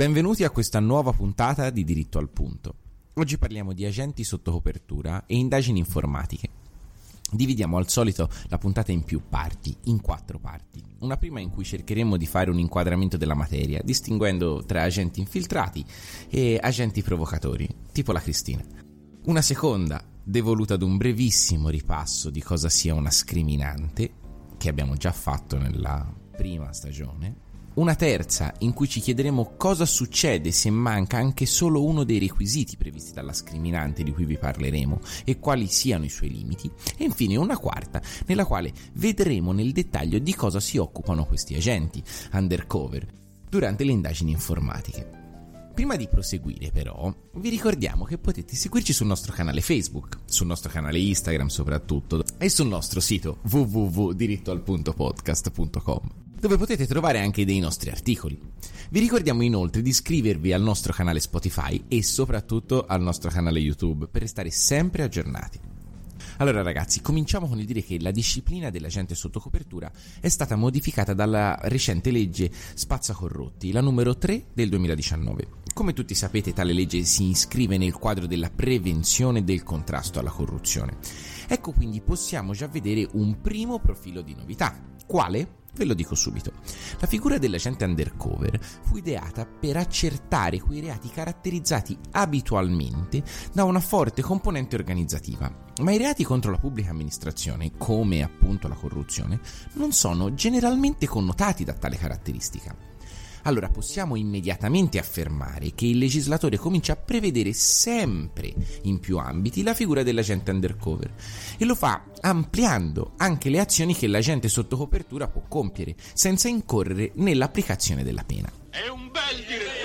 Benvenuti a questa nuova puntata di Diritto al Punto. Oggi parliamo di agenti sotto copertura e indagini informatiche. Dividiamo al solito la puntata in più parti, in quattro parti. Una prima in cui cercheremo di fare un inquadramento della materia, distinguendo tra agenti infiltrati e agenti provocatori, tipo la Cristina. Una seconda, devoluta ad un brevissimo ripasso di cosa sia una scriminante, che abbiamo già fatto nella prima stagione, una terza in cui ci chiederemo cosa succede se manca anche solo uno dei requisiti previsti dalla scriminante di cui vi parleremo e quali siano i suoi limiti, e infine una quarta nella quale vedremo nel dettaglio di cosa si occupano questi agenti undercover durante le indagini informatiche. Prima di proseguire però, vi ricordiamo che potete seguirci sul nostro canale Facebook, sul nostro canale Instagram soprattutto e sul nostro sito www.dirittoalpuntopodcast.com dove potete trovare anche dei nostri articoli. Vi ricordiamo inoltre di iscrivervi al nostro canale Spotify e soprattutto al nostro canale YouTube per restare sempre aggiornati. Allora ragazzi, cominciamo con il dire che la disciplina dell'agente sotto copertura è stata modificata dalla recente legge Spazza Corrotti, la numero 3 del 2019. Come tutti sapete, tale legge si iscrive nel quadro della prevenzione del contrasto alla corruzione. Ecco quindi possiamo già vedere un primo profilo di novità. Quale? Ve lo dico subito. La figura dell'agente undercover fu ideata per accertare quei reati caratterizzati abitualmente da una forte componente organizzativa. Ma i reati contro la pubblica amministrazione, come appunto la corruzione, non sono generalmente connotati da tale caratteristica allora possiamo immediatamente affermare che il legislatore comincia a prevedere sempre in più ambiti la figura dell'agente undercover e lo fa ampliando anche le azioni che l'agente sotto copertura può compiere senza incorrere nell'applicazione della pena. È un bel direttore!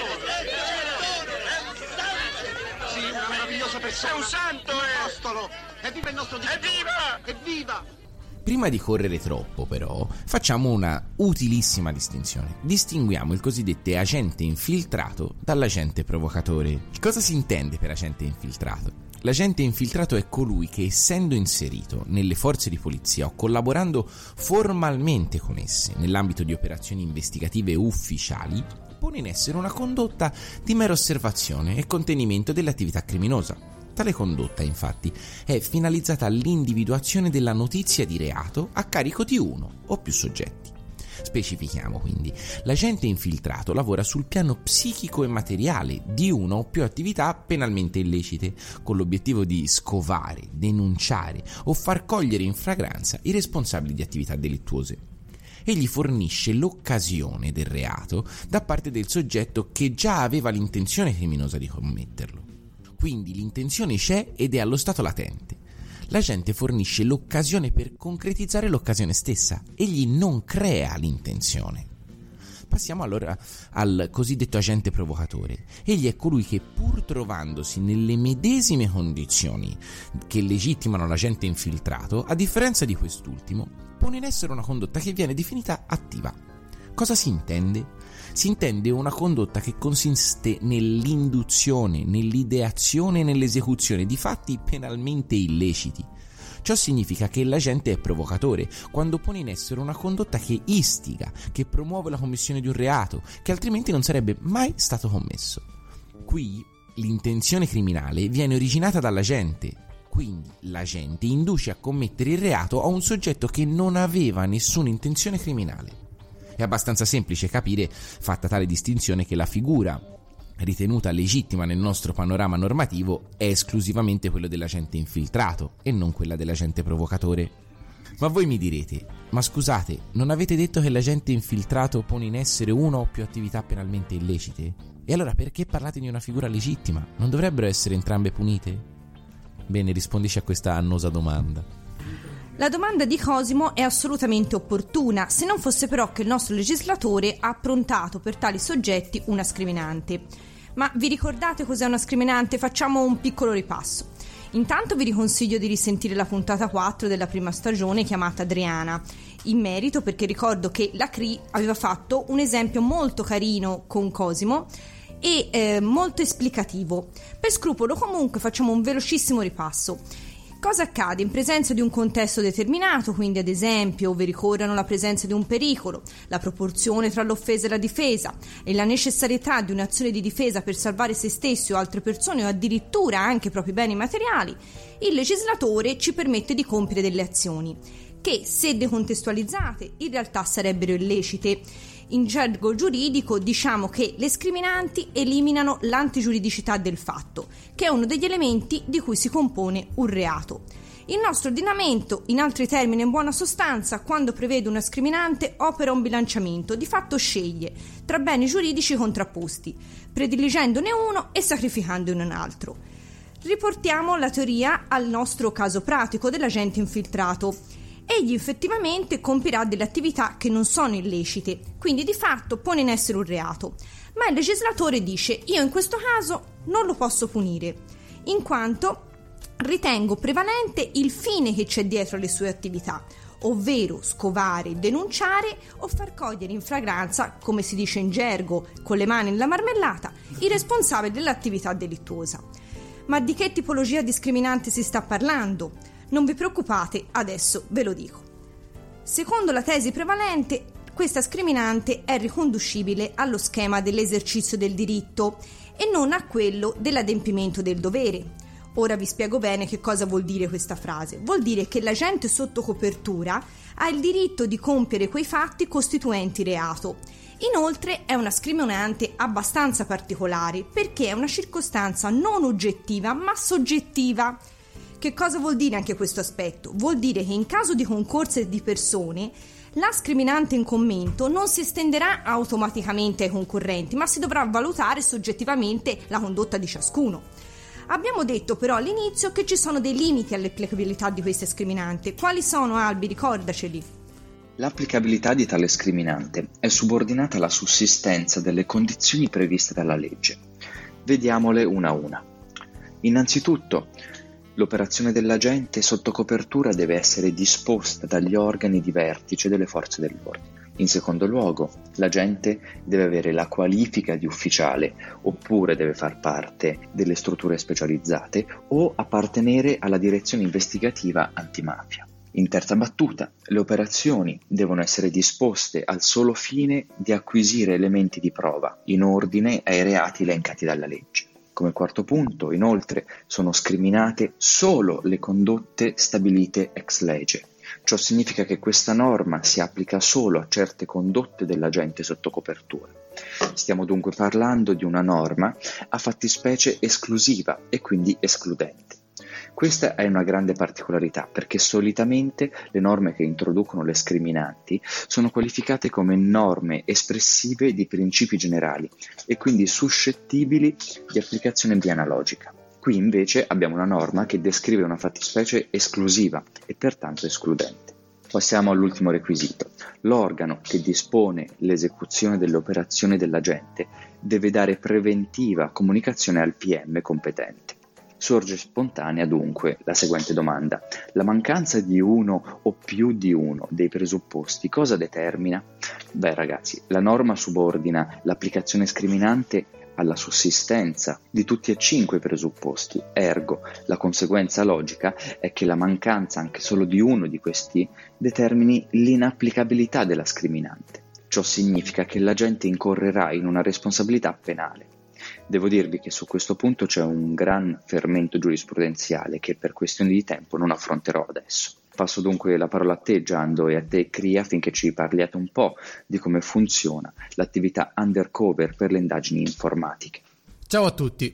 Sì, una meravigliosa persona! È un santo, è! Apostolo! Evviva il nostro direttore! Evviva! Evviva! Prima di correre troppo, però, facciamo una utilissima distinzione. Distinguiamo il cosiddetto agente infiltrato dall'agente provocatore. Cosa si intende per agente infiltrato? L'agente infiltrato è colui che, essendo inserito nelle forze di polizia o collaborando formalmente con esse nell'ambito di operazioni investigative ufficiali, pone in essere una condotta di mera osservazione e contenimento dell'attività criminosa Tale condotta, infatti, è finalizzata all'individuazione della notizia di reato a carico di uno o più soggetti. Specifichiamo quindi, l'agente infiltrato lavora sul piano psichico e materiale di una o più attività penalmente illecite, con l'obiettivo di scovare, denunciare o far cogliere in fragranza i responsabili di attività delittuose. Egli fornisce l'occasione del reato da parte del soggetto che già aveva l'intenzione criminosa di commetterlo. Quindi l'intenzione c'è ed è allo stato latente. L'agente fornisce l'occasione per concretizzare l'occasione stessa, egli non crea l'intenzione. Passiamo allora al cosiddetto agente provocatore. Egli è colui che pur trovandosi nelle medesime condizioni che legittimano l'agente infiltrato, a differenza di quest'ultimo, pone in essere una condotta che viene definita attiva. Cosa si intende? Si intende una condotta che consiste nell'induzione, nell'ideazione e nell'esecuzione di fatti penalmente illeciti. Ciò significa che l'agente è provocatore quando pone in essere una condotta che istiga, che promuove la commissione di un reato, che altrimenti non sarebbe mai stato commesso. Qui l'intenzione criminale viene originata dall'agente, quindi l'agente induce a commettere il reato a un soggetto che non aveva nessuna intenzione criminale. È abbastanza semplice capire, fatta tale distinzione, che la figura ritenuta legittima nel nostro panorama normativo è esclusivamente quello dell'agente infiltrato e non quella dell'agente provocatore. Ma voi mi direte, ma scusate, non avete detto che l'agente infiltrato pone in essere una o più attività penalmente illecite? E allora perché parlate di una figura legittima? Non dovrebbero essere entrambe punite? Bene, rispondisci a questa annosa domanda. La domanda di Cosimo è assolutamente opportuna, se non fosse però che il nostro legislatore ha approntato per tali soggetti una scriminante. Ma vi ricordate cos'è una scriminante? Facciamo un piccolo ripasso. Intanto vi riconsiglio di risentire la puntata 4 della prima stagione chiamata Adriana, in merito perché ricordo che la CRI aveva fatto un esempio molto carino con Cosimo e eh, molto esplicativo. Per scrupolo comunque facciamo un velocissimo ripasso. Cosa accade in presenza di un contesto determinato, quindi ad esempio ove ricorrano la presenza di un pericolo, la proporzione tra l'offesa e la difesa e la necessarietà di un'azione di difesa per salvare se stessi o altre persone o addirittura anche i propri beni materiali, il legislatore ci permette di compiere delle azioni che, se decontestualizzate, in realtà sarebbero illecite. In gergo giuridico diciamo che le scriminanti eliminano l'antigiuridicità del fatto, che è uno degli elementi di cui si compone un reato. Il nostro ordinamento, in altri termini in buona sostanza, quando prevede una scriminante, opera un bilanciamento, di fatto sceglie tra beni giuridici contrapposti, prediligendone uno e sacrificandone un altro. Riportiamo la teoria al nostro caso pratico dell'agente infiltrato egli effettivamente compirà delle attività che non sono illecite, quindi di fatto pone in essere un reato. Ma il legislatore dice io in questo caso non lo posso punire, in quanto ritengo prevalente il fine che c'è dietro le sue attività, ovvero scovare, denunciare o far cogliere in fragranza, come si dice in gergo, con le mani nella marmellata, i responsabili dell'attività delittuosa. Ma di che tipologia discriminante si sta parlando? Non vi preoccupate, adesso ve lo dico. Secondo la tesi prevalente, questa scriminante è riconducibile allo schema dell'esercizio del diritto e non a quello dell'adempimento del dovere. Ora vi spiego bene che cosa vuol dire questa frase. Vuol dire che l'agente sotto copertura ha il diritto di compiere quei fatti costituenti reato. Inoltre è una scriminante abbastanza particolare perché è una circostanza non oggettiva ma soggettiva che cosa vuol dire anche questo aspetto? Vuol dire che in caso di concorsi di persone la scriminante in commento non si estenderà automaticamente ai concorrenti, ma si dovrà valutare soggettivamente la condotta di ciascuno. Abbiamo detto però all'inizio che ci sono dei limiti all'applicabilità di queste scriminante. Quali sono, Albi? Ricordaceli. L'applicabilità di tale scriminante è subordinata alla sussistenza delle condizioni previste dalla legge. Vediamole una a una. Innanzitutto, L'operazione dell'agente sotto copertura deve essere disposta dagli organi di vertice delle forze dell'ordine. In secondo luogo, l'agente deve avere la qualifica di ufficiale oppure deve far parte delle strutture specializzate o appartenere alla direzione investigativa antimafia. In terza battuta, le operazioni devono essere disposte al solo fine di acquisire elementi di prova in ordine ai reati elencati dalla legge. Come quarto punto, inoltre, sono scriminate solo le condotte stabilite ex legge. Ciò significa che questa norma si applica solo a certe condotte dell'agente sotto copertura. Stiamo dunque parlando di una norma a fattispecie esclusiva e quindi escludente. Questa è una grande particolarità perché solitamente le norme che introducono le scriminanti sono qualificate come norme espressive di principi generali e quindi suscettibili di applicazione bianalogica. Qui invece abbiamo una norma che descrive una fattispecie esclusiva e pertanto escludente. Passiamo all'ultimo requisito. L'organo che dispone l'esecuzione delle operazioni dell'agente deve dare preventiva comunicazione al PM competente. Sorge spontanea dunque la seguente domanda: la mancanza di uno o più di uno dei presupposti cosa determina? Beh ragazzi, la norma subordina l'applicazione scriminante alla sussistenza di tutti e cinque i presupposti, ergo la conseguenza logica è che la mancanza anche solo di uno di questi determini l'inapplicabilità della scriminante. Ciò significa che l'agente incorrerà in una responsabilità penale. Devo dirvi che su questo punto c'è un gran fermento giurisprudenziale che per questioni di tempo non affronterò adesso. Passo dunque la parola a te Giando e a te Cria affinché ci parliate un po' di come funziona l'attività undercover per le indagini informatiche. Ciao a tutti.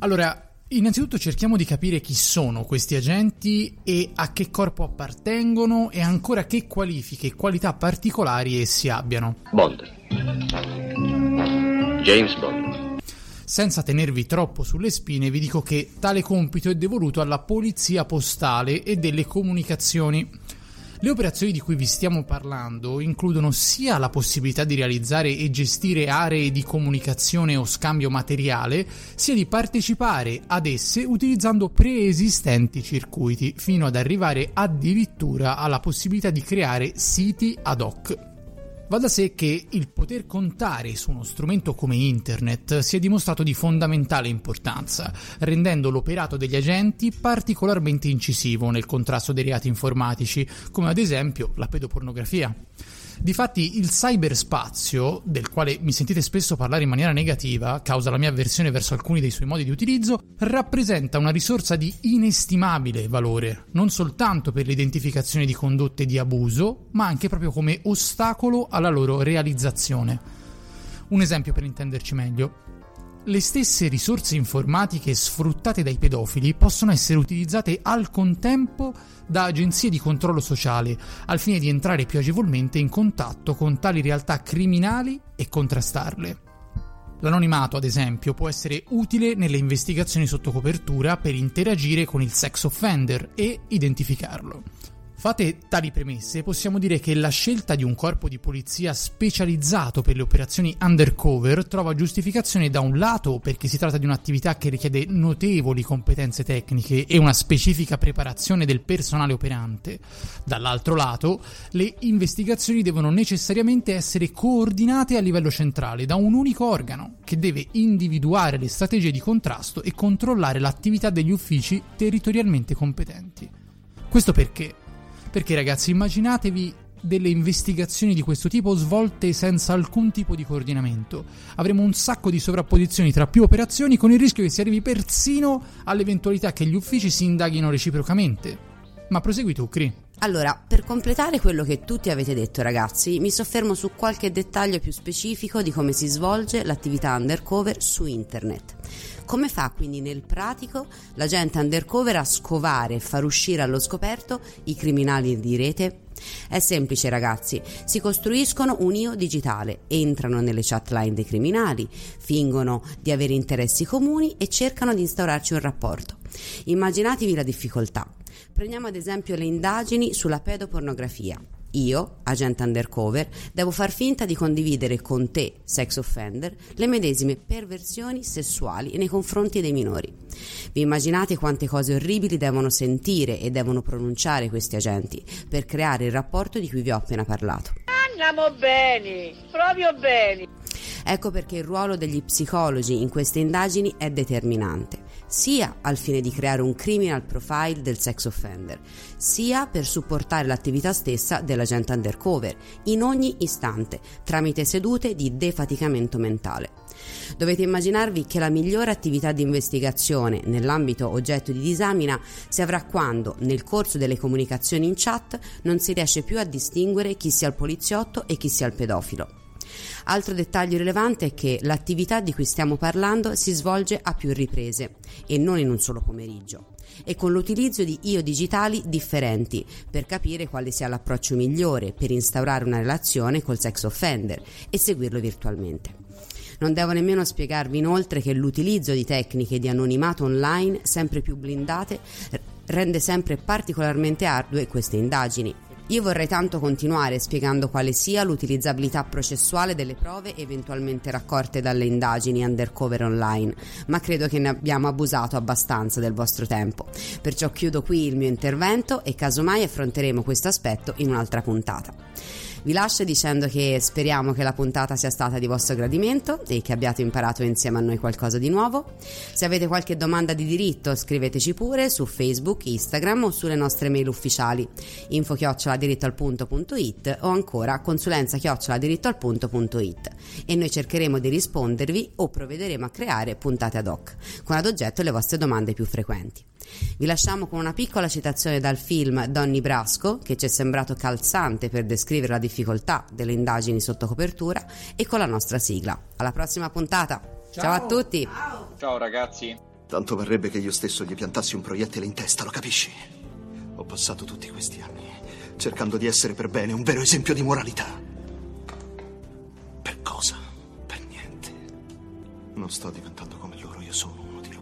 Allora, innanzitutto cerchiamo di capire chi sono questi agenti e a che corpo appartengono e ancora che qualifiche e qualità particolari essi abbiano. Bond. James Bond. Senza tenervi troppo sulle spine vi dico che tale compito è devoluto alla polizia postale e delle comunicazioni. Le operazioni di cui vi stiamo parlando includono sia la possibilità di realizzare e gestire aree di comunicazione o scambio materiale, sia di partecipare ad esse utilizzando preesistenti circuiti, fino ad arrivare addirittura alla possibilità di creare siti ad hoc. Va da sé che il poter contare su uno strumento come Internet si è dimostrato di fondamentale importanza, rendendo l'operato degli agenti particolarmente incisivo nel contrasto dei reati informatici, come ad esempio la pedopornografia. Difatti il cyberspazio, del quale mi sentite spesso parlare in maniera negativa, causa la mia avversione verso alcuni dei suoi modi di utilizzo, rappresenta una risorsa di inestimabile valore, non soltanto per l'identificazione di condotte di abuso, ma anche proprio come ostacolo alla loro realizzazione. Un esempio per intenderci meglio. Le stesse risorse informatiche sfruttate dai pedofili possono essere utilizzate al contempo da agenzie di controllo sociale al fine di entrare più agevolmente in contatto con tali realtà criminali e contrastarle. L'anonimato, ad esempio, può essere utile nelle investigazioni sotto copertura per interagire con il sex offender e identificarlo. Fate tali premesse, possiamo dire che la scelta di un corpo di polizia specializzato per le operazioni undercover trova giustificazione da un lato perché si tratta di un'attività che richiede notevoli competenze tecniche e una specifica preparazione del personale operante, dall'altro lato le investigazioni devono necessariamente essere coordinate a livello centrale da un unico organo che deve individuare le strategie di contrasto e controllare l'attività degli uffici territorialmente competenti. Questo perché perché ragazzi, immaginatevi delle investigazioni di questo tipo svolte senza alcun tipo di coordinamento. Avremo un sacco di sovrapposizioni tra più operazioni con il rischio che si arrivi persino all'eventualità che gli uffici si indaghino reciprocamente. Ma prosegui tu, Cri. Allora, per completare quello che tutti avete detto ragazzi, mi soffermo su qualche dettaglio più specifico di come si svolge l'attività undercover su internet. Come fa quindi nel pratico l'agente undercover a scovare e far uscire allo scoperto i criminali di rete? È semplice ragazzi, si costruiscono un io digitale, entrano nelle chatline dei criminali, fingono di avere interessi comuni e cercano di instaurarci un rapporto. Immaginatevi la difficoltà. Prendiamo ad esempio le indagini sulla pedopornografia. Io, agente undercover, devo far finta di condividere con te, sex offender, le medesime perversioni sessuali nei confronti dei minori. Vi immaginate quante cose orribili devono sentire e devono pronunciare questi agenti per creare il rapporto di cui vi ho appena parlato. Andiamo bene, proprio bene. Ecco perché il ruolo degli psicologi in queste indagini è determinante, sia al fine di creare un criminal profile del sex offender, sia per supportare l'attività stessa dell'agente undercover in ogni istante, tramite sedute di defaticamento mentale. Dovete immaginarvi che la migliore attività di investigazione nell'ambito oggetto di disamina si avrà quando, nel corso delle comunicazioni in chat, non si riesce più a distinguere chi sia il poliziotto e chi sia il pedofilo. Altro dettaglio rilevante è che l'attività di cui stiamo parlando si svolge a più riprese e non in un solo pomeriggio e con l'utilizzo di io digitali differenti per capire quale sia l'approccio migliore per instaurare una relazione col sex offender e seguirlo virtualmente. Non devo nemmeno spiegarvi inoltre che l'utilizzo di tecniche di anonimato online sempre più blindate rende sempre particolarmente ardue queste indagini io vorrei tanto continuare spiegando quale sia l'utilizzabilità processuale delle prove eventualmente raccolte dalle indagini undercover online, ma credo che ne abbiamo abusato abbastanza del vostro tempo. Perciò chiudo qui il mio intervento e casomai affronteremo questo aspetto in un'altra puntata. Vi lascio dicendo che speriamo che la puntata sia stata di vostro gradimento e che abbiate imparato insieme a noi qualcosa di nuovo. Se avete qualche domanda di diritto scriveteci pure su Facebook, Instagram o sulle nostre mail ufficiali info chioccioladirittolpunto.it o ancora consulenza chioccioladirittolpunto.it e noi cercheremo di rispondervi o provvederemo a creare puntate ad hoc con ad oggetto le vostre domande più frequenti. Vi lasciamo con una piccola citazione dal film Donny Brasco, che ci è sembrato calzante per descrivere la difficoltà delle indagini sotto copertura, e con la nostra sigla. Alla prossima puntata! Ciao, Ciao a tutti! Ciao. Ciao ragazzi! Tanto varrebbe che io stesso gli piantassi un proiettile in testa, lo capisci? Ho passato tutti questi anni cercando di essere per bene un vero esempio di moralità. Per cosa? Per niente. Non sto diventando come loro, io sono uno di